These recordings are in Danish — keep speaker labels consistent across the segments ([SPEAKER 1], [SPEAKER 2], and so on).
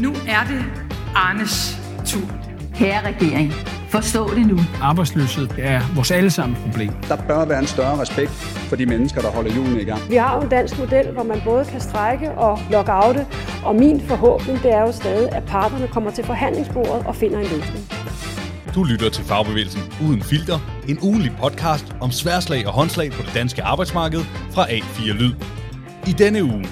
[SPEAKER 1] Nu er det Arnes tur.
[SPEAKER 2] Herre regering, forstå det nu.
[SPEAKER 3] Arbejdsløshed er vores allesammens problem.
[SPEAKER 4] Der bør være en større respekt for de mennesker, der holder julen i gang.
[SPEAKER 5] Vi har jo en dansk model, hvor man både kan strække og lockoute, og min forhåbning det er jo stadig, at parterne kommer til forhandlingsbordet og finder en løsning.
[SPEAKER 6] Du lytter til Fagbevægelsen Uden Filter, en ugenlig podcast om sværslag og håndslag på det danske arbejdsmarked fra A4 Lyd. I denne uge,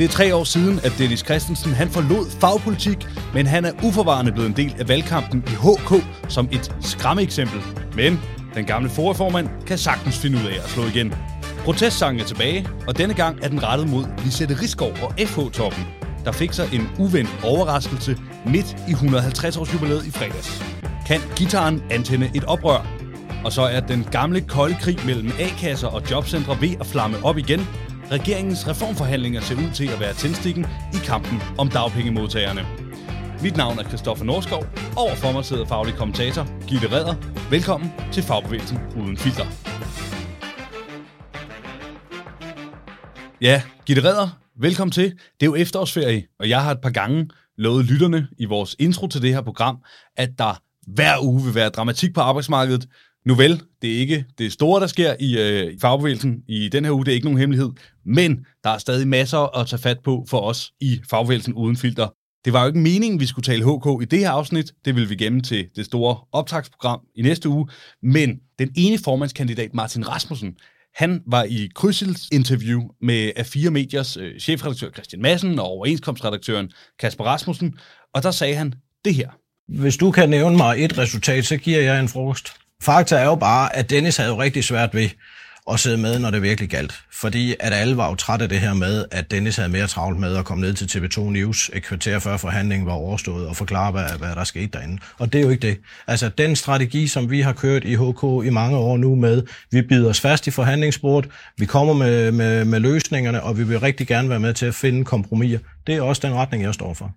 [SPEAKER 6] det er tre år siden, at Dennis Christensen han forlod fagpolitik, men han er uforvarende blevet en del af valgkampen i HK som et skræmmeeksempel. Men den gamle forreformand kan sagtens finde ud af at slå igen. Protestsangen er tilbage, og denne gang er den rettet mod Lisette Riskov og FH-toppen, der fik sig en uventet overraskelse midt i 150-års jubilæet i fredags. Kan gitaren antænde et oprør? Og så er den gamle kolde krig mellem A-kasser og jobcentre ved at flamme op igen. Regeringens reformforhandlinger ser ud til at være tændstikken i kampen om dagpengemodtagerne. Mit navn er Christoffer Norskov. Overfor mig sidder faglig kommentator Gitte Redder. Velkommen til Fagbevægelsen Uden Filter. Ja, Gitte Redder, velkommen til. Det er jo efterårsferie, og jeg har et par gange lovet lytterne i vores intro til det her program, at der hver uge vil være dramatik på arbejdsmarkedet. Nu vel, det er ikke det store, der sker i, øh, i fagbevægelsen i den her uge, det er ikke nogen hemmelighed, men der er stadig masser at tage fat på for os i fagbevægelsen uden filter. Det var jo ikke meningen, vi skulle tale HK i det her afsnit. Det vil vi gemme til det store optagsprogram i næste uge. Men den ene formandskandidat, Martin Rasmussen, han var i Kryssels interview med A4 Mediers øh, chefredaktør Christian Madsen og overenskomstredaktøren Kasper Rasmussen, og der sagde han det her.
[SPEAKER 7] Hvis du kan nævne mig et resultat, så giver jeg en frokost. Fakta er jo bare, at Dennis havde jo rigtig svært ved at sidde med, når det virkelig galt. Fordi at alle var jo trætte af det her med, at Dennis havde mere travlt med at komme ned til TV2 News et kvarter før forhandlingen var overstået og forklare, hvad, hvad der skete derinde. Og det er jo ikke det. Altså den strategi, som vi har kørt i HK i mange år nu med, vi bider os fast i forhandlingsbordet, vi kommer med, med, med løsningerne, og vi vil rigtig gerne være med til at finde kompromiser. Det er også den retning, jeg står for.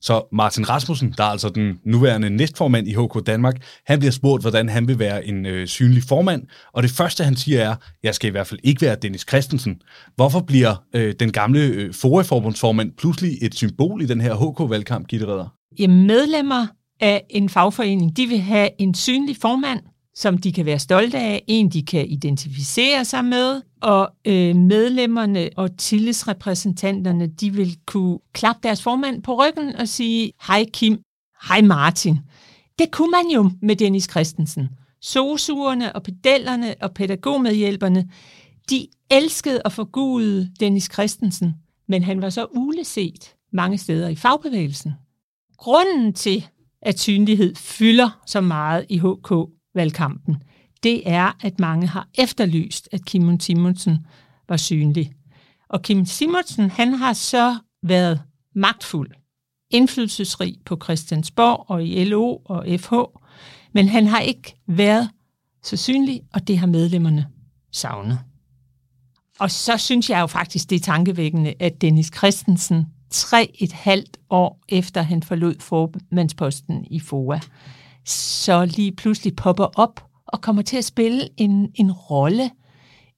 [SPEAKER 6] Så Martin Rasmussen, der er altså den nuværende næstformand i HK Danmark, han bliver spurgt, hvordan han vil være en øh, synlig formand, og det første, han siger er, jeg skal i hvert fald ikke være Dennis Christensen. Hvorfor bliver øh, den gamle øh, foreforbundsformand pludselig et symbol i den her HK-valgkamp, Gitte Redder?
[SPEAKER 8] Jamen, medlemmer af en fagforening, de vil have en synlig formand, som de kan være stolte af, en de kan identificere sig med, og øh, medlemmerne og tillidsrepræsentanterne, de vil kunne klappe deres formand på ryggen og sige, hej Kim, hej Martin. Det kunne man jo med Dennis Christensen. Sosuerne og pedellerne og pædagogmedhjælperne, de elskede at forgude Dennis Christensen, men han var så uleset mange steder i fagbevægelsen. Grunden til, at synlighed fylder så meget i HK, valgkampen, det er, at mange har efterlyst, at Kim Simonsen var synlig. Og Kim Simonsen, han har så været magtfuld, indflydelsesrig på Christiansborg og i LO og FH, men han har ikke været så synlig, og det har medlemmerne savnet. Og så synes jeg jo faktisk, det er tankevækkende, at Dennis Christensen tre et halvt år efter han forlod formandsposten i FOA, så lige pludselig popper op og kommer til at spille en, en rolle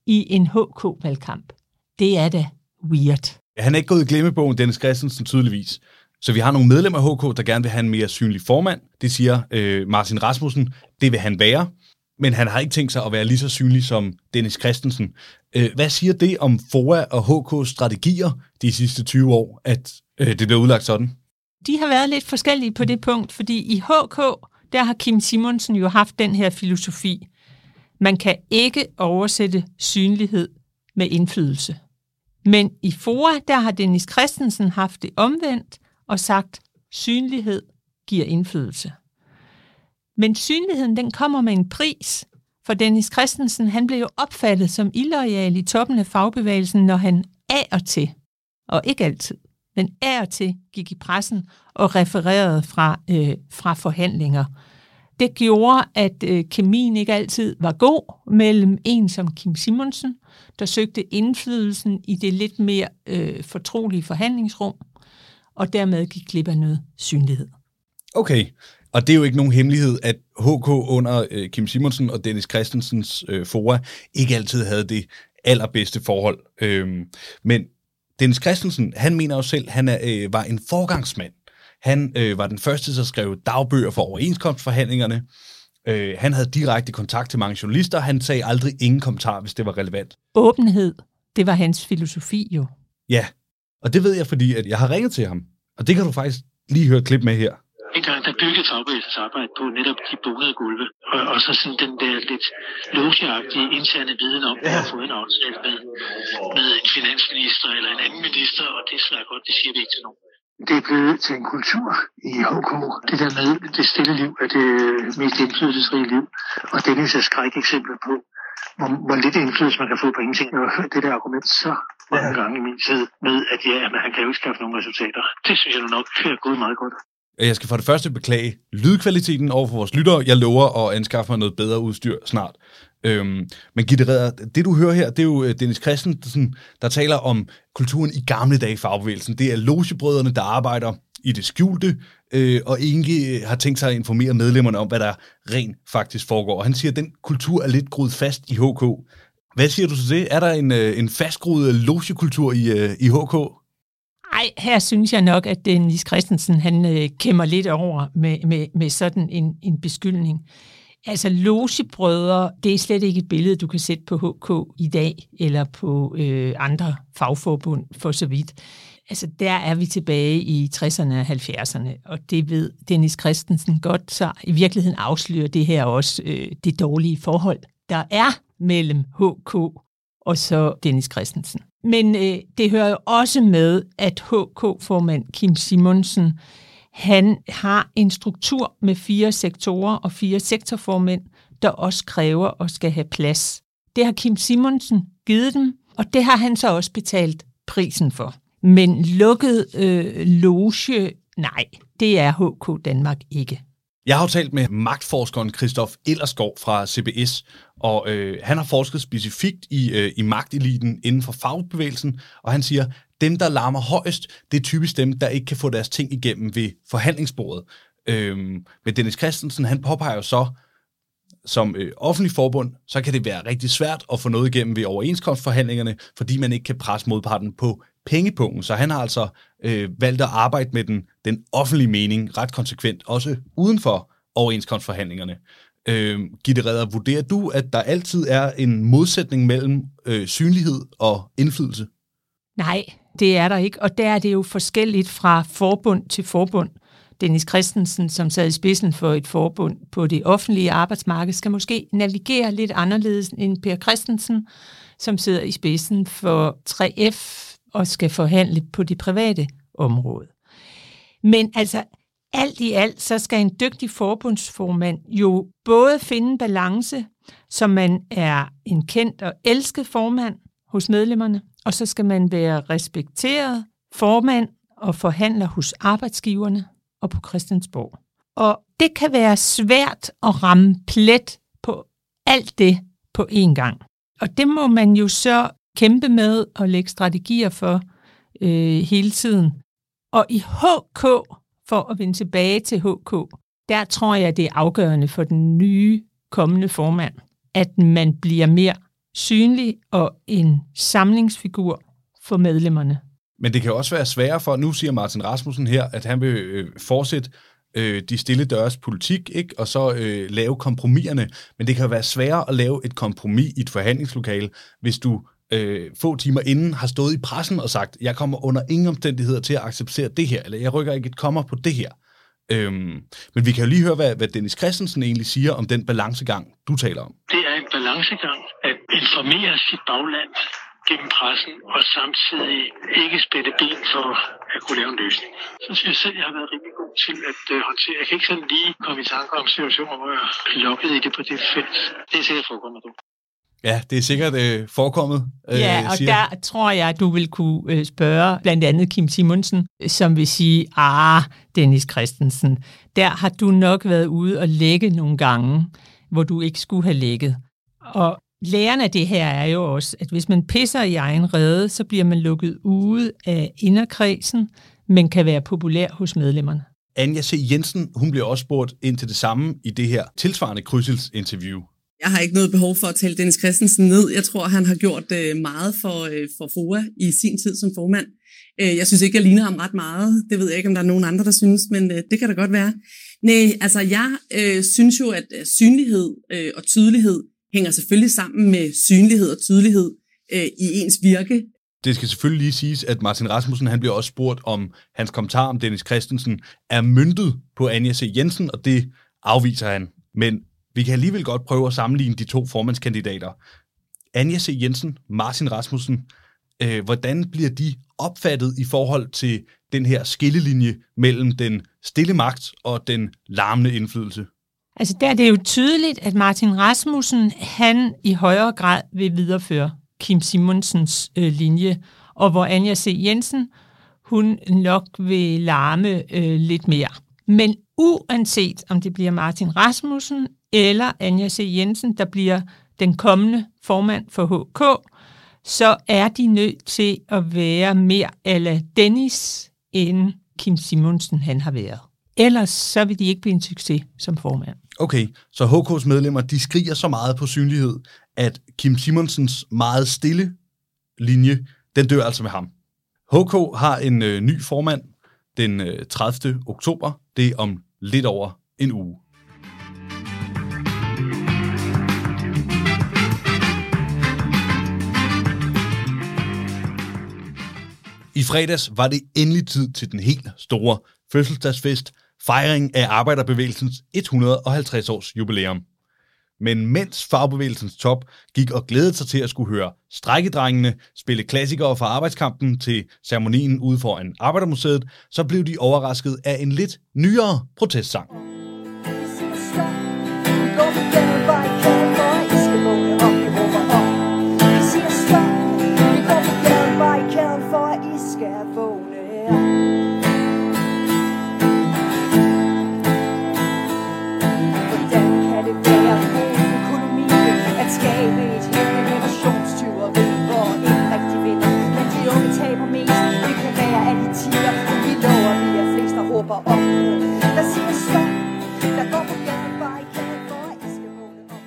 [SPEAKER 8] i en HK-valgkamp. Det er da weird.
[SPEAKER 6] Han er ikke gået i glemmebogen, Dennis Christensen, tydeligvis. Så vi har nogle medlemmer af HK, der gerne vil have en mere synlig formand. Det siger øh, Martin Rasmussen. Det vil han være. Men han har ikke tænkt sig at være lige så synlig som Dennis Christensen. Øh, hvad siger det om FOA og HK's strategier de sidste 20 år, at øh, det bliver udlagt sådan?
[SPEAKER 8] De har været lidt forskellige på det punkt, fordi i HK, der har Kim Simonsen jo haft den her filosofi. Man kan ikke oversætte synlighed med indflydelse. Men i FOA, der har Dennis Christensen haft det omvendt og sagt, synlighed giver indflydelse. Men synligheden, den kommer med en pris, for Dennis Christensen, han blev jo opfattet som illoyal i toppen af fagbevægelsen, når han af og til, og ikke altid, men af og til gik i pressen og refererede fra, øh, fra forhandlinger. Det gjorde, at øh, kemien ikke altid var god mellem en som Kim Simonsen, der søgte indflydelsen i det lidt mere øh, fortrolige forhandlingsrum, og dermed gik glip af noget synlighed.
[SPEAKER 6] Okay, og det er jo ikke nogen hemmelighed, at HK under øh, Kim Simonsen og Dennis Christensens øh, fora ikke altid havde det allerbedste forhold. Øhm, men Dennis Christensen, han mener jo selv, han er, øh, var en forgangsmand. Han øh, var den første, der skrev dagbøger for overenskomstforhandlingerne. Øh, han havde direkte kontakt til mange journalister. Han sagde aldrig ingen kommentar, hvis det var relevant.
[SPEAKER 8] Åbenhed, det var hans filosofi jo.
[SPEAKER 6] Ja, og det ved jeg, fordi at jeg har ringet til ham. Og det kan du faktisk lige høre et klip med her.
[SPEAKER 9] En gang der byggede fagbevægelsens arbejde på netop de bonede gulve, og, og så sådan den der lidt logeagtige interne viden om, at ja. få en aftale med, med en finansminister eller en anden minister, og det er svært godt, det siger vi ikke til nogen. Det er blevet til en kultur i HK. Det der med det stille liv er det mest indflydelsesrige liv. Og det er et skræk eksempel på, hvor, hvor lidt indflydelse man kan få på ingenting. Jeg har hørt det der argument så mange gange i min tid med, at ja, men han kan jo ikke skaffe nogen resultater. Det synes jeg nok er gået meget godt.
[SPEAKER 6] Jeg skal for det første beklage lydkvaliteten over for vores lyttere. Jeg lover at anskaffe mig noget bedre udstyr snart. Øhm, men Gitte Redder, det du hører her, det er jo øh, Dennis Christensen, der taler om kulturen i gamle dage i fagbevægelsen. Det er logebrødrene, der arbejder i det skjulte, øh, og egentlig øh, har tænkt sig at informere medlemmerne om, hvad der rent faktisk foregår. Og han siger, at den kultur er lidt groet fast i HK. Hvad siger du til det? Er der en, øh, en fastgroet logekultur i, i HK?
[SPEAKER 8] Nej, her synes jeg nok, at Dennis Christensen han øh, kæmmer lidt over med, med, med sådan en, en beskyldning. Altså logebrødre, det er slet ikke et billede, du kan sætte på HK i dag, eller på øh, andre fagforbund for så vidt. Altså der er vi tilbage i 60'erne og 70'erne, og det ved Dennis Christensen godt, så i virkeligheden afslører det her også øh, det dårlige forhold, der er mellem HK og så Dennis Christensen. Men øh, det hører jo også med, at HK-formand Kim Simonsen, han har en struktur med fire sektorer og fire sektorformænd, der også kræver og skal have plads. Det har Kim Simonsen givet dem, og det har han så også betalt prisen for. Men lukket øh, loge, nej, det er HK Danmark ikke.
[SPEAKER 6] Jeg har talt med magtforskeren Christoph Ellerskov fra CBS, og øh, han har forsket specifikt i, øh, i magteliten inden for fagbevægelsen, og han siger, dem, der larmer højst, det er typisk dem, der ikke kan få deres ting igennem ved forhandlingsbordet. Øhm, men Dennis Christensen, han påpeger jo så, som øh, offentlig forbund, så kan det være rigtig svært at få noget igennem ved overenskomstforhandlingerne, fordi man ikke kan presse modparten på pengepungen, Så han har altså øh, valgt at arbejde med den, den offentlige mening ret konsekvent, også uden for overenskomstforhandlingerne. Øh, Gitte Redder, vurderer du, at der altid er en modsætning mellem øh, synlighed og indflydelse?
[SPEAKER 8] Nej, det er der ikke, og der er det jo forskelligt fra forbund til forbund. Dennis Christensen, som sad i spidsen for et forbund på det offentlige arbejdsmarked, skal måske navigere lidt anderledes end Per Christensen, som sidder i spidsen for 3F og skal forhandle på det private område. Men altså, alt i alt, så skal en dygtig forbundsformand jo både finde balance, så man er en kendt og elsket formand hos medlemmerne, og så skal man være respekteret formand og forhandler hos arbejdsgiverne og på Christiansborg. Og det kan være svært at ramme plet på alt det på én gang. Og det må man jo så kæmpe med og lægge strategier for øh, hele tiden. Og i HK, for at vende tilbage til HK, der tror jeg, det er afgørende for den nye kommende formand, at man bliver mere synlig og en samlingsfigur for medlemmerne.
[SPEAKER 6] Men det kan også være sværere for, nu siger Martin Rasmussen her, at han vil øh, fortsætte øh, de stille dørs politik, ikke? og så øh, lave kompromiserne. Men det kan være sværere at lave et kompromis i et forhandlingslokale, hvis du øh, få timer inden har stået i pressen og sagt, jeg kommer under ingen omstændigheder til at acceptere det her, eller jeg rykker ikke et kommer på det her. Øhm, men vi kan jo lige høre, hvad, hvad Dennis Christensen egentlig siger om den balancegang, du taler om.
[SPEAKER 9] Det er en balancegang at informere sit bagland gennem pressen, og samtidig ikke spætte ben for at kunne lave en løsning. Så synes jeg selv, jeg har været rigtig god til at øh, håndtere. Jeg kan ikke sådan lige komme i tanke om situationer, hvor jeg er lukket i det på det felt. Det er sikkert forekommer du.
[SPEAKER 6] Ja, det er sikkert øh, forekommet.
[SPEAKER 8] Øh, ja, og siger. der tror jeg, at du vil kunne øh, spørge blandt andet Kim Simonsen, som vil sige, ah, Dennis Christensen, der har du nok været ude og lægge nogle gange, hvor du ikke skulle have lægget. Og læren af det her er jo også, at hvis man pisser i egen rede, så bliver man lukket ude af inderkredsen, men kan være populær hos medlemmerne.
[SPEAKER 6] Anja C. Jensen, hun bliver også spurgt ind til det samme i det her tilsvarende krydselsinterview.
[SPEAKER 10] Jeg har ikke noget behov for at tale Dennis Christensen ned. Jeg tror, han har gjort øh, meget for, øh, for FOA i sin tid som formand. Øh, jeg synes ikke, jeg ligner ham ret meget. Det ved jeg ikke, om der er nogen andre, der synes, men øh, det kan da godt være. Nej, altså jeg øh, synes jo, at øh, synlighed øh, og tydelighed hænger selvfølgelig sammen med synlighed og tydelighed øh, i ens virke.
[SPEAKER 6] Det skal selvfølgelig lige siges, at Martin Rasmussen han bliver også spurgt om hans kommentar om Dennis Christensen er myndet på Anja C. Jensen, og det afviser han. Men vi kan alligevel godt prøve at sammenligne de to formandskandidater. Anja C. Jensen, Martin Rasmussen, øh, hvordan bliver de opfattet i forhold til den her skillelinje mellem den stille magt og den larmende indflydelse?
[SPEAKER 8] Altså der er det jo tydeligt, at Martin Rasmussen, han i højere grad vil videreføre Kim Simonsens øh, linje, og hvor Anja C. Jensen, hun nok vil larme øh, lidt mere. Men uanset om det bliver Martin Rasmussen eller Anja C. Jensen, der bliver den kommende formand for HK, så er de nødt til at være mere ala Dennis, end Kim Simonsen han har været. Ellers så vil de ikke blive en succes som formand.
[SPEAKER 6] Okay, så HK's medlemmer, de skriger så meget på synlighed, at Kim Simonsens meget stille linje, den dør altså med ham. HK har en øh, ny formand den øh, 30. oktober. Det er om lidt over en uge. I fredags var det endelig tid til den helt store fødselsdagsfest, fejring af arbejderbevægelsens 150 års jubilæum. Men mens fagbevægelsens top gik og glædede sig til at skulle høre strækkedrengene spille klassikere fra arbejdskampen til ceremonien ude foran Arbejdermuseet, så blev de overrasket af en lidt nyere protestsang.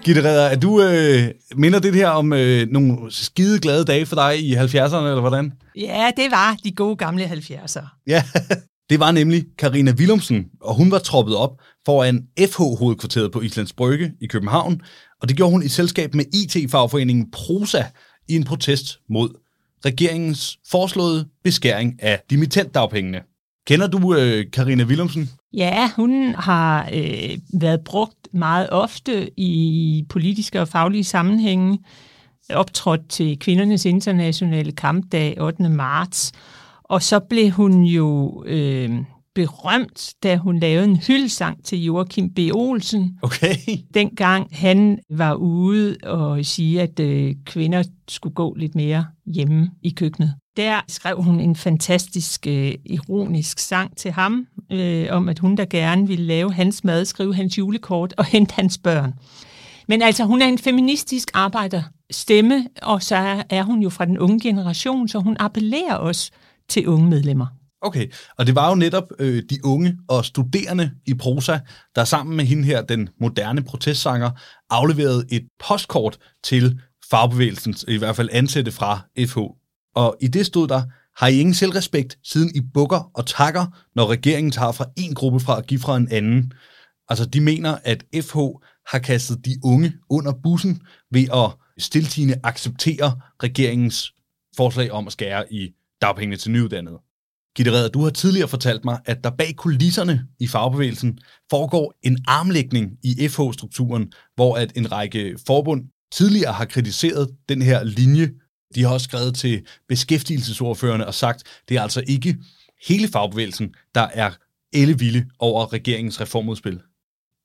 [SPEAKER 6] Gitte Redder, er du, øh, minder det her om øh, nogle skide glade dage for dig i 70'erne, eller hvordan?
[SPEAKER 8] Ja, det var de gode gamle 70'er.
[SPEAKER 6] Ja, det var nemlig Karina Willumsen, og hun var troppet op foran FH-hovedkvarteret på Islands Brygge i København, og det gjorde hun i selskab med IT-fagforeningen Prosa i en protest mod regeringens foreslåede beskæring af dimittentdagpengene. Kender du øh, Karina Willumsen?
[SPEAKER 8] Ja, hun har øh, været brugt meget ofte i politiske og faglige sammenhænge, optrådt til kvindernes internationale kampdag 8. marts, og så blev hun jo øh, berømt, da hun lavede en hyldesang til Joachim B. Olsen.
[SPEAKER 6] Okay.
[SPEAKER 8] Dengang han var ude og sige, at øh, kvinder skulle gå lidt mere hjemme i køkkenet. Der skrev hun en fantastisk øh, ironisk sang til ham, øh, om at hun der gerne ville lave hans mad, skrive hans julekort og hente hans børn. Men altså, hun er en feministisk arbejder stemme, og så er hun jo fra den unge generation, så hun appellerer også til unge medlemmer.
[SPEAKER 6] Okay, og det var jo netop øh, de unge og studerende i prosa, der sammen med hende her, den moderne protestsanger, afleverede et postkort til fagbevægelsen, i hvert fald ansatte fra FH. Og i det stod der, har I ingen selvrespekt, siden I bukker og takker, når regeringen tager fra en gruppe fra at give fra en anden? Altså, de mener, at FH har kastet de unge under bussen ved at stiltigende acceptere regeringens forslag om at skære i dagpengene til nyuddannede. Gitte Redder, du har tidligere fortalt mig, at der bag kulisserne i fagbevægelsen foregår en armlægning i FH-strukturen, hvor at en række forbund tidligere har kritiseret den her linje. De har også skrevet til beskæftigelsesordførende og sagt, det er altså ikke hele fagbevægelsen, der er ellevilde over regeringens reformudspil.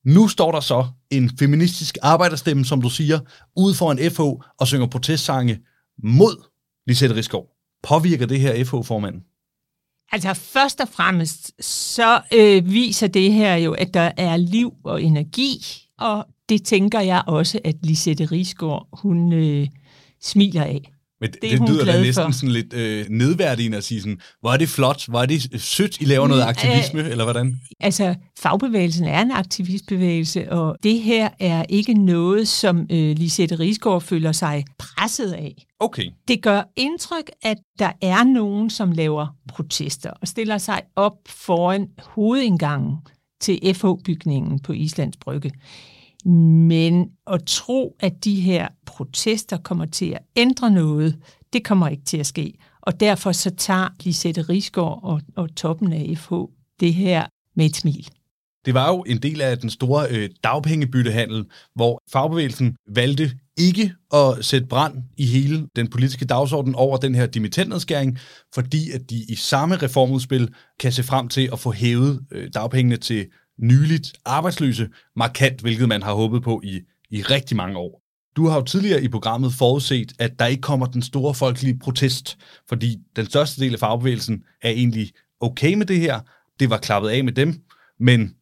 [SPEAKER 6] Nu står der så en feministisk arbejderstemme, som du siger, ude for en FH og synger protestsange mod Lisette Riskov. Påvirker det her FH-formanden?
[SPEAKER 8] Altså først og fremmest, så øh, viser det her jo, at der er liv og energi, og det tænker jeg også, at Lisette Rigsgaard, hun øh, smiler af.
[SPEAKER 6] Men det,
[SPEAKER 8] Det er
[SPEAKER 6] lyder da næsten
[SPEAKER 8] for.
[SPEAKER 6] sådan lidt øh, nedværdigende at sige sådan, hvor er det flot, hvor er det sødt, I laver noget
[SPEAKER 8] Mm,
[SPEAKER 6] aktivisme, eller hvordan?
[SPEAKER 8] Altså, fagbevægelsen er en aktivistbevægelse, og det her er ikke noget, som øh, Lisette Rigsgaard føler sig presset af.
[SPEAKER 6] Okay.
[SPEAKER 8] Det gør indtryk, at der er nogen, som laver protester og stiller sig op foran hovedindgangen til FH-bygningen på Islands Brygge. Men at tro, at de her protester kommer til at ændre noget, det kommer ikke til at ske. Og derfor så tager Lisette Rigsgaard og, og toppen af FH det her med et smil.
[SPEAKER 6] Det var jo en del af den store øh, dagpengebyttehandel, hvor fagbevægelsen valgte ikke at sætte brand i hele den politiske dagsorden over den her dimittendnedskæring, fordi at de i samme reformudspil kan se frem til at få hævet øh, dagpengene til nyligt arbejdsløse markant, hvilket man har håbet på i, i rigtig mange år. Du har jo tidligere i programmet forudset, at der ikke kommer den store folkelige protest, fordi den største del af fagbevægelsen er egentlig okay med det her. Det var klappet af med dem, men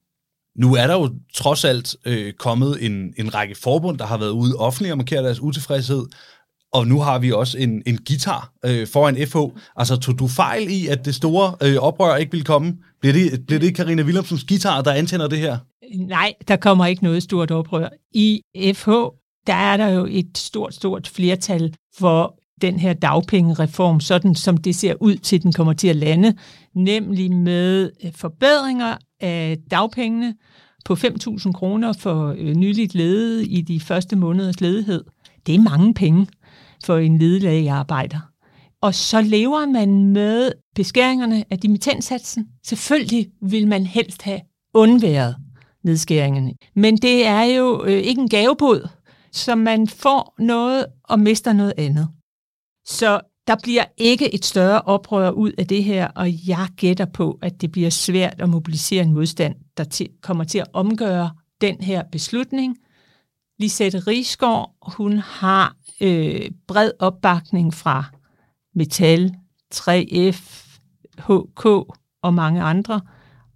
[SPEAKER 6] nu er der jo trods alt øh, kommet en, en række forbund, der har været ude offentligt og markere deres utilfredshed, og nu har vi også en, en guitar øh, foran FH. Altså, tog du fejl i, at det store øh, oprør ikke ville komme? Bliver det, bliver det Karina Willemsens guitar, der antænder det her?
[SPEAKER 8] Nej, der kommer ikke noget stort oprør. I FH, der er der jo et stort, stort flertal for den her dagpengereform, sådan som det ser ud til, den kommer til at lande, nemlig med øh, forbedringer af dagpengene på 5.000 kroner for øh, nyligt ledige i de første måneders ledighed. Det er mange penge for en ledig arbejder. Og så lever man med beskæringerne af dimittentsatsen. Selvfølgelig vil man helst have undværet nedskæringerne. Men det er jo øh, ikke en gavebod, så man får noget og mister noget andet. Så der bliver ikke et større oprør ud af det her, og jeg gætter på, at det bliver svært at mobilisere en modstand, der til, kommer til at omgøre den her beslutning. Lisette Rigsgaard, hun har øh, bred opbakning fra Metal, 3F, HK og mange andre.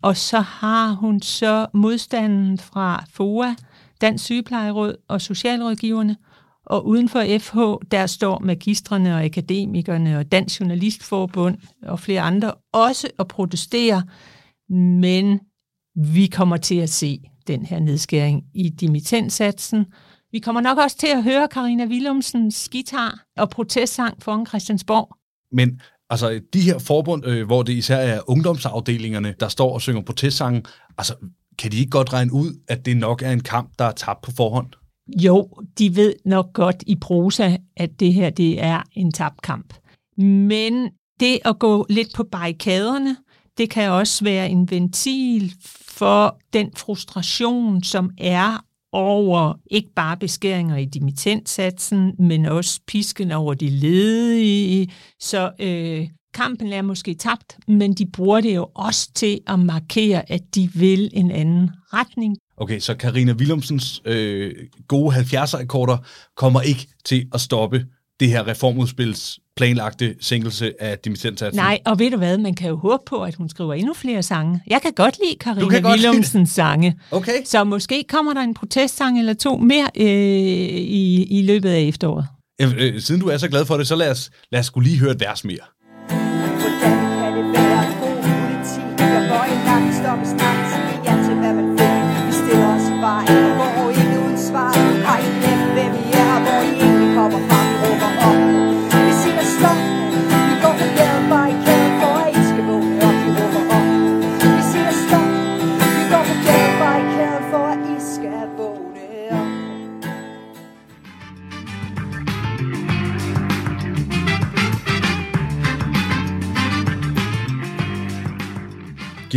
[SPEAKER 8] Og så har hun så modstanden fra FOA, Dansk Sygeplejeråd og Socialrådgiverne. Og uden for FH, der står magistrene og akademikerne og Dansk Journalistforbund og flere andre også og protesterer. Men vi kommer til at se den her nedskæring i dimittentsatsen. Vi kommer nok også til at høre Karina Willumsens guitar og protestsang foran Christiansborg.
[SPEAKER 6] Men altså, de her forbund, øh, hvor det især er ungdomsafdelingerne, der står og synger protestsange, altså, kan de ikke godt regne ud, at det nok er en kamp, der er tabt på forhånd?
[SPEAKER 8] Jo, de ved nok godt i prosa, at det her det er en tabt kamp. Men det at gå lidt på barrikaderne, det kan også være en ventil for den frustration, som er over ikke bare beskæringer i dimittentsatsen, men også pisken over de ledige. Så øh, kampen er måske tabt, men de bruger det jo også til at markere, at de vil en anden retning.
[SPEAKER 6] Okay, så Karina Willumsens øh, gode 70'er-akkorder kommer ikke til at stoppe det her reformudspils planlagte sænkelse af dimittentsatsen?
[SPEAKER 8] Nej, og ved du hvad, man kan jo håbe på, at hun skriver endnu flere sange. Jeg kan godt lide Karina Willumsens sange.
[SPEAKER 6] Okay.
[SPEAKER 8] Så måske kommer der en protestsang eller to mere øh, i, i løbet af efteråret.
[SPEAKER 6] Jamen, øh, siden du er så glad for det, så lad os, lad os skulle lige høre et vers mere.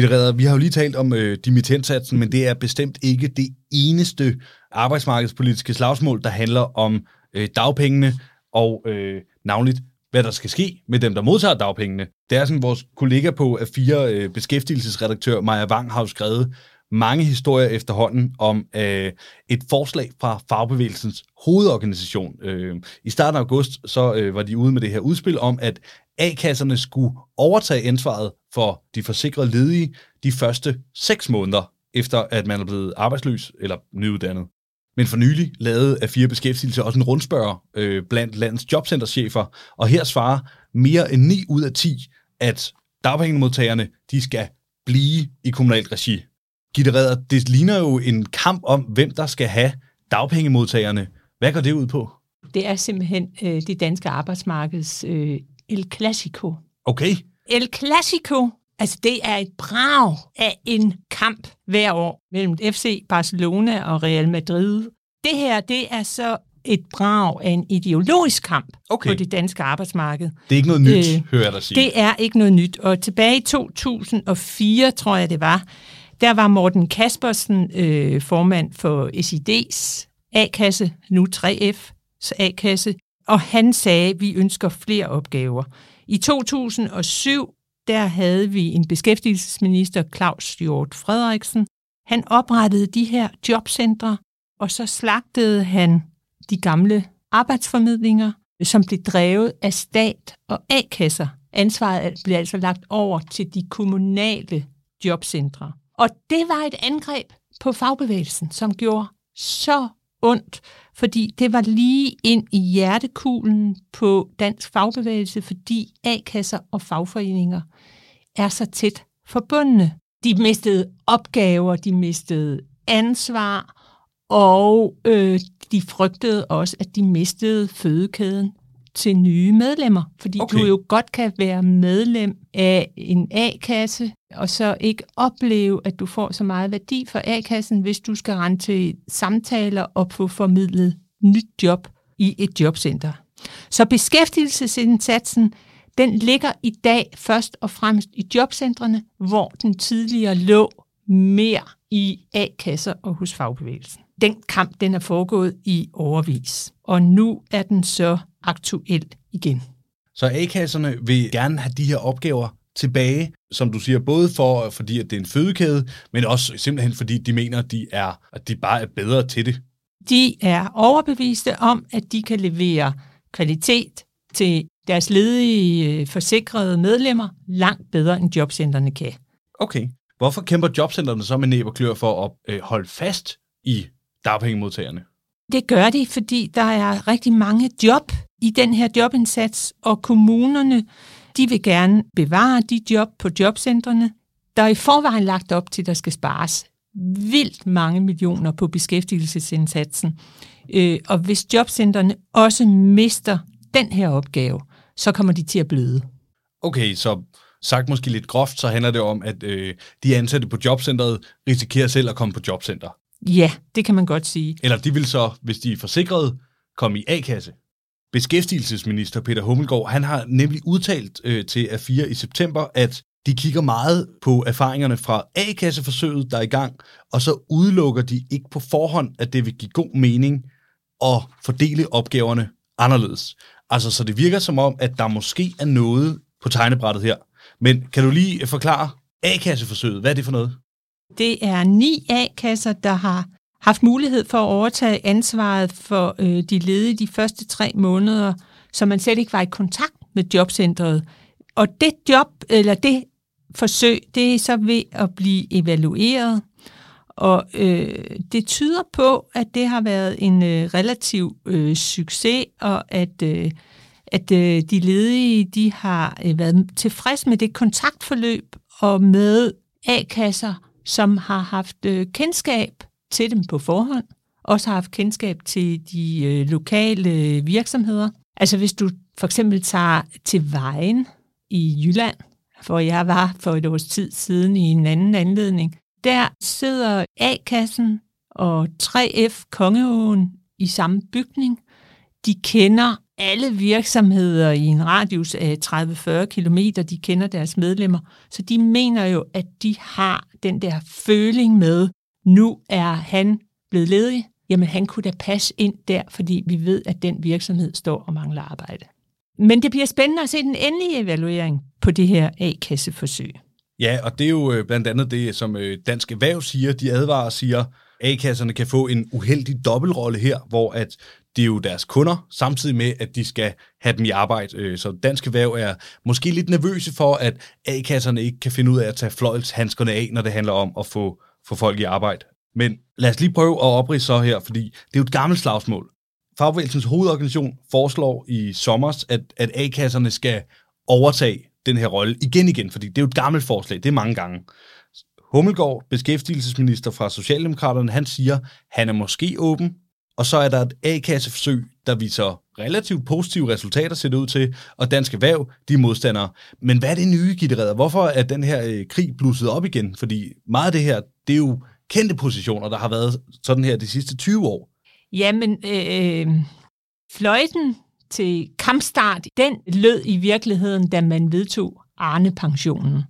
[SPEAKER 6] Gitte Redder, vi har jo lige talt om øh, dimittentsatsen, men det er bestemt ikke det eneste arbejdsmarkedspolitiske slagsmål, der handler om øh, dagpengene og øh, navnligt, hvad der skal ske med dem, der modtager dagpengene. Det er sådan, vores kollega på A4, øh, beskæftigelsesredaktør Maja Wang, har jo skrevet mange historier efterhånden om øh, et forslag fra Fagbevægelsens hovedorganisation. Øh, I starten af august så øh, var de ude med det her udspil om, at A-kasserne skulle overtage ansvaret for de forsikrede ledige de første seks måneder, efter at man er blevet arbejdsløs eller nyuddannet. Men for nylig lavede af fire beskæftigelse også en rundspørger øh, blandt landets jobcenterchefer, og her svarer mere end 9 ud af 10, at dagpengemodtagerne de skal blive i kommunalt regi. Gitte Redder, det ligner jo en kamp om, hvem der skal have dagpengemodtagerne. Hvad går det ud på?
[SPEAKER 8] Det er simpelthen øh, det danske arbejdsmarkeds øh, El Clasico.
[SPEAKER 6] Okay.
[SPEAKER 8] El Clasico, altså det er et brag af en kamp hver år mellem FC Barcelona og Real Madrid. Det her, det er så et brag af en ideologisk kamp
[SPEAKER 6] okay.
[SPEAKER 8] på det danske arbejdsmarked.
[SPEAKER 6] Det er ikke noget nyt, øh, hører jeg dig sige.
[SPEAKER 8] Det er ikke noget nyt. Og tilbage i 2004, tror jeg det var, der var Morten Kaspersen øh, formand for SID's A-kasse, nu 3F's A-kasse, og han sagde, at vi ønsker flere opgaver. I 2007, der havde vi en beskæftigelsesminister, Claus Hjort Frederiksen. Han oprettede de her jobcentre, og så slagtede han de gamle arbejdsformidlinger, som blev drevet af stat og A-kasser. Ansvaret blev altså lagt over til de kommunale jobcentre. Og det var et angreb på fagbevægelsen, som gjorde så ondt, fordi det var lige ind i hjertekuglen på dansk fagbevægelse, fordi A-kasser og fagforeninger er så tæt forbundne. De mistede opgaver, de mistede ansvar, og øh, de frygtede også, at de mistede fødekæden til nye medlemmer, fordi okay. du jo godt kan være medlem af en A-kasse, og så ikke opleve, at du får så meget værdi for A-kassen, hvis du skal rende til samtaler og få formidlet nyt job i et jobcenter. Så beskæftigelsesindsatsen, den ligger i dag først og fremmest i jobcentrene, hvor den tidligere lå mere i A-kasser og hos fagbevægelsen. Den kamp, den er foregået i overvis, og nu er den så aktuel igen.
[SPEAKER 6] Så A-kasserne vil gerne have de her opgaver tilbage, som du siger, både for, fordi at det er en fødekæde, men også simpelthen fordi de mener, at de, er, at de bare er bedre til det.
[SPEAKER 8] De er overbeviste om, at de kan levere kvalitet til deres ledige øh, forsikrede medlemmer langt bedre, end jobcentrene kan.
[SPEAKER 6] Okay. Hvorfor kæmper jobcentrene så med næb og klør for at øh, holde fast i dagpengemodtagerne?
[SPEAKER 8] Det gør de, fordi der er rigtig mange job i den her jobindsats, og kommunerne de vil gerne bevare de job på jobcentrene. Der er i forvejen lagt op til, at der skal spares vildt mange millioner på beskæftigelsesindsatsen. Øh, og hvis jobcentrene også mister den her opgave, så kommer de til at bløde.
[SPEAKER 6] Okay, så sagt måske lidt groft, så handler det om, at øh, de ansatte på jobcentret risikerer selv at komme på jobcenter.
[SPEAKER 8] Ja, det kan man godt sige.
[SPEAKER 6] Eller de vil så, hvis de er forsikrede, komme i A-kasse. Beskæftigelsesminister Peter Hummelgaard, han har nemlig udtalt øh, til A4 i september, at de kigger meget på erfaringerne fra A-kasseforsøget, der er i gang, og så udelukker de ikke på forhånd, at det vil give god mening at fordele opgaverne anderledes. Altså, så det virker som om, at der måske er noget på tegnebrættet her. Men kan du lige forklare A-kasseforsøget? Hvad er det for noget?
[SPEAKER 8] Det er ni A-kasser, der har haft mulighed for at overtage ansvaret for øh, de ledige de første tre måneder, så man slet ikke var i kontakt med jobcentret. Og det job, eller det forsøg, det er så ved at blive evalueret, og øh, det tyder på, at det har været en øh, relativ øh, succes, og at, øh, at øh, de ledige de har øh, været tilfreds med det kontaktforløb og med A-kasser, som har haft øh, kendskab til dem på forhånd, også har haft kendskab til de øh, lokale virksomheder. Altså hvis du for eksempel tager til Vejen i Jylland, hvor jeg var for et års tid siden i en anden anledning, der sidder A-kassen og 3F Kongeåen i samme bygning. De kender alle virksomheder i en radius af 30-40 km, de kender deres medlemmer, så de mener jo, at de har den der føling med, nu er han blevet ledig, jamen han kunne da passe ind der, fordi vi ved, at den virksomhed står og mangler arbejde. Men det bliver spændende at se den endelige evaluering på det her A-kasseforsøg.
[SPEAKER 6] Ja, og det er jo øh, blandt andet det, som øh, Dansk Erhverv siger. De advarer og siger, A-kasserne kan få en uheldig dobbeltrolle her, hvor at det er jo deres kunder, samtidig med, at de skal have dem i arbejde. Øh, så Dansk Erhverv er måske lidt nervøse for, at A-kasserne ikke kan finde ud af at tage fløjlshandskerne af, når det handler om at få, få folk i arbejde. Men lad os lige prøve at oprige så her, fordi det er jo et gammelt slagsmål. Fagbevægelsens hovedorganisation foreslår i sommer, at, at A-kasserne skal overtage den her rolle igen igen, fordi det er jo et gammelt forslag, det er mange gange. Hummelgaard, beskæftigelsesminister fra Socialdemokraterne, han siger, han er måske åben, og så er der et A-kasseforsøg, der viser relativt positive resultater, ser det ud til, og Dansk Erhverv, de er modstandere. Men hvad er det nye, Gitte Redder? Hvorfor er den her øh, krig blusset op igen? Fordi meget af det her, det er jo kendte positioner, der har været sådan her de sidste 20 år.
[SPEAKER 8] Jamen, øh, fløjten til kampstart, den lød i virkeligheden, da man vedtog Arne-pensionen.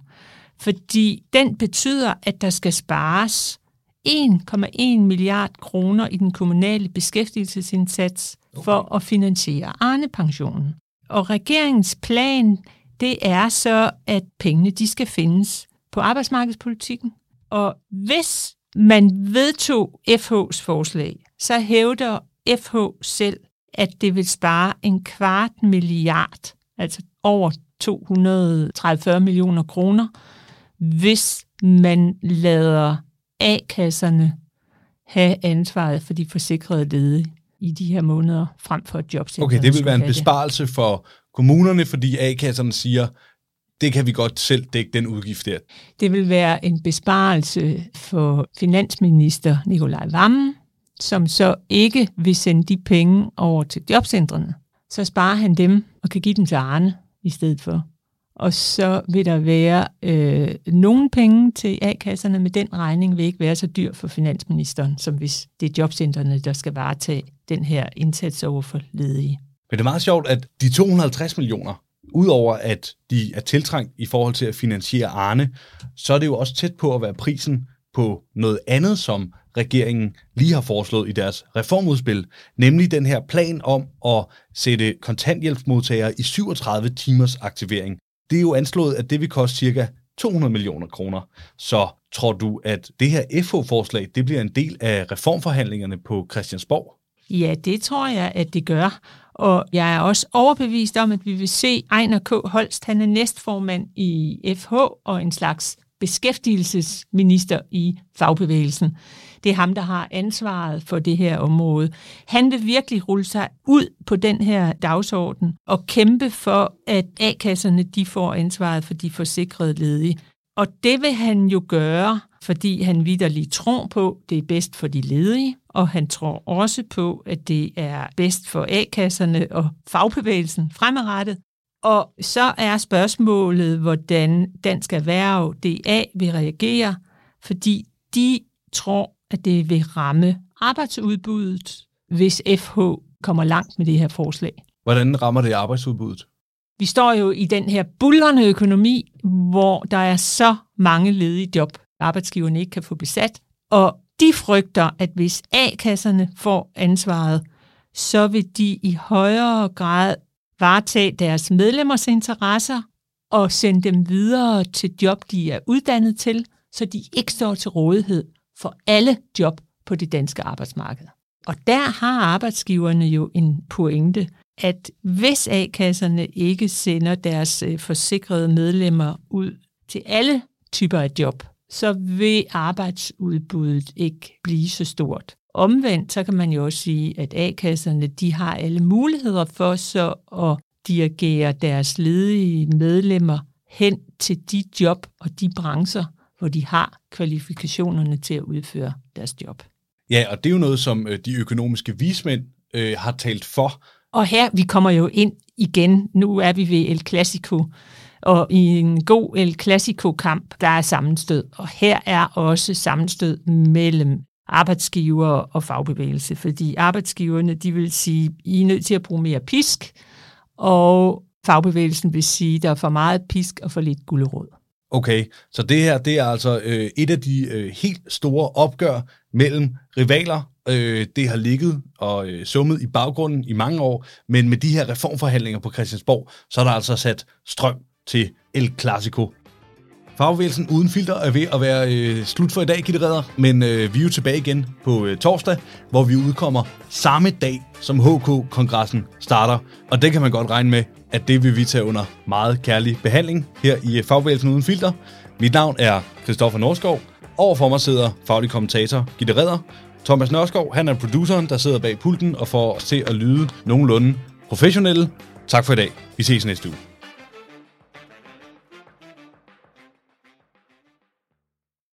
[SPEAKER 8] Fordi den betyder, at der skal spares 1,1 milliard kroner i den kommunale beskæftigelsesindsats okay. for at finansiere Arne-pensionen. Og regeringens plan, det er så, at pengene de skal findes på arbejdsmarkedspolitikken. Og hvis man vedtog FH's forslag, så hævder FH selv, at det vil spare en kvart milliard, altså over 230 millioner kroner, hvis man lader A-kasserne have ansvaret for de forsikrede ledige i de her måneder, frem for jobcenterne.
[SPEAKER 6] Okay, det vil være en besparelse for kommunerne, fordi A-kasserne siger, det kan vi godt selv dække den udgift der.
[SPEAKER 8] Det vil være en besparelse for finansminister Nikolaj Vammen, som så ikke vil sende de penge over til jobcentrene. Så sparer han dem og kan give dem til Arne i stedet for. Og så vil der være øh, nogle penge til A-kasserne, men den regning vil ikke være så dyr for finansministeren, som hvis det er jobcentrene, der skal varetage den her indsats over for ledige.
[SPEAKER 6] Men det er meget sjovt, at de 250 millioner, udover at de er tiltrængt i forhold til at finansiere Arne, så er det jo også tæt på at være prisen på noget andet, som regeringen lige har foreslået i deres reformudspil, nemlig den her plan om at sætte kontanthjælpsmodtagere i 37 timers aktivering. Det er jo anslået, at det vil koste cirka 200 millioner kroner. Så tror du, at det her FH-forslag det bliver en del af reformforhandlingerne på Christiansborg?
[SPEAKER 8] Ja, det tror jeg, at det gør. Og jeg er også overbevist om, at vi vil se Ejner K. Holst, han er næstformand i FH og en slags beskæftigelsesminister i fagbevægelsen. Det er ham, der har ansvaret for det her område. Han vil virkelig rulle sig ud på den her dagsorden og kæmpe for, at A-kasserne de får ansvaret for de forsikrede ledige. Og det vil han jo gøre, fordi han vidderligt tror på, at det er bedst for de ledige, og han tror også på, at det er bedst for A-kasserne og fagbevægelsen fremadrettet. Og så er spørgsmålet, hvordan Dansk Erhverv DA vil reagere, fordi de tror, at det vil ramme arbejdsudbuddet, hvis FH kommer langt med det her forslag.
[SPEAKER 6] Hvordan rammer det arbejdsudbuddet?
[SPEAKER 8] Vi står jo i den her bullerne økonomi, hvor der er så mange ledige job, arbejdsgiverne ikke kan få besat, og de frygter, at hvis A-kasserne får ansvaret, så vil de i højere grad varetage deres medlemmers interesser og sende dem videre til job, de er uddannet til, så de ikke står til rådighed for alle job på det danske arbejdsmarked. Og der har arbejdsgiverne jo en pointe, at hvis A-kasserne ikke sender deres øh, forsikrede medlemmer ud til alle typer af job, så vil arbejdsudbuddet ikke blive så stort. Omvendt, så kan man jo også sige, at A-kasserne de har alle muligheder for så at dirigere deres ledige medlemmer hen til de job og de brancher, hvor de har kvalifikationerne til at udføre deres job.
[SPEAKER 6] Ja, og det er jo noget, som øh, de økonomiske vismænd øh, har talt for.
[SPEAKER 8] Og her, vi kommer jo ind igen, nu er vi ved El Clasico, og i en god El Clasico-kamp, der er sammenstød. Og her er også sammenstød mellem arbejdsgiver og fagbevægelse, fordi arbejdsgiverne, de vil sige, I er nødt til at bruge mere pisk, og fagbevægelsen vil sige, der er for meget pisk og for lidt gulerod.
[SPEAKER 6] Okay, så det her det er altså øh, et af de øh, helt store opgør mellem rivaler. Øh, det har ligget og øh, summet i baggrunden i mange år, men med de her reformforhandlinger på Christiansborg, så er der altså sat strøm til El Clasico. Fagbevægelsen uden filter er ved at være øh, slut for i dag, Gitte Redder, men øh, vi er jo tilbage igen på øh, torsdag, hvor vi udkommer samme dag, som HK-kongressen starter. Og det kan man godt regne med, at det vil vi tage under meget kærlig behandling her i øh, Fagbevægelsen uden filter. Mit navn er Christoffer Norskov, Overfor mig sidder faglig kommentator Gitte Redder. Thomas Nørskov, han er produceren, der sidder bag pulten og får os til at lyde nogenlunde professionelle. Tak for i dag. Vi ses næste uge.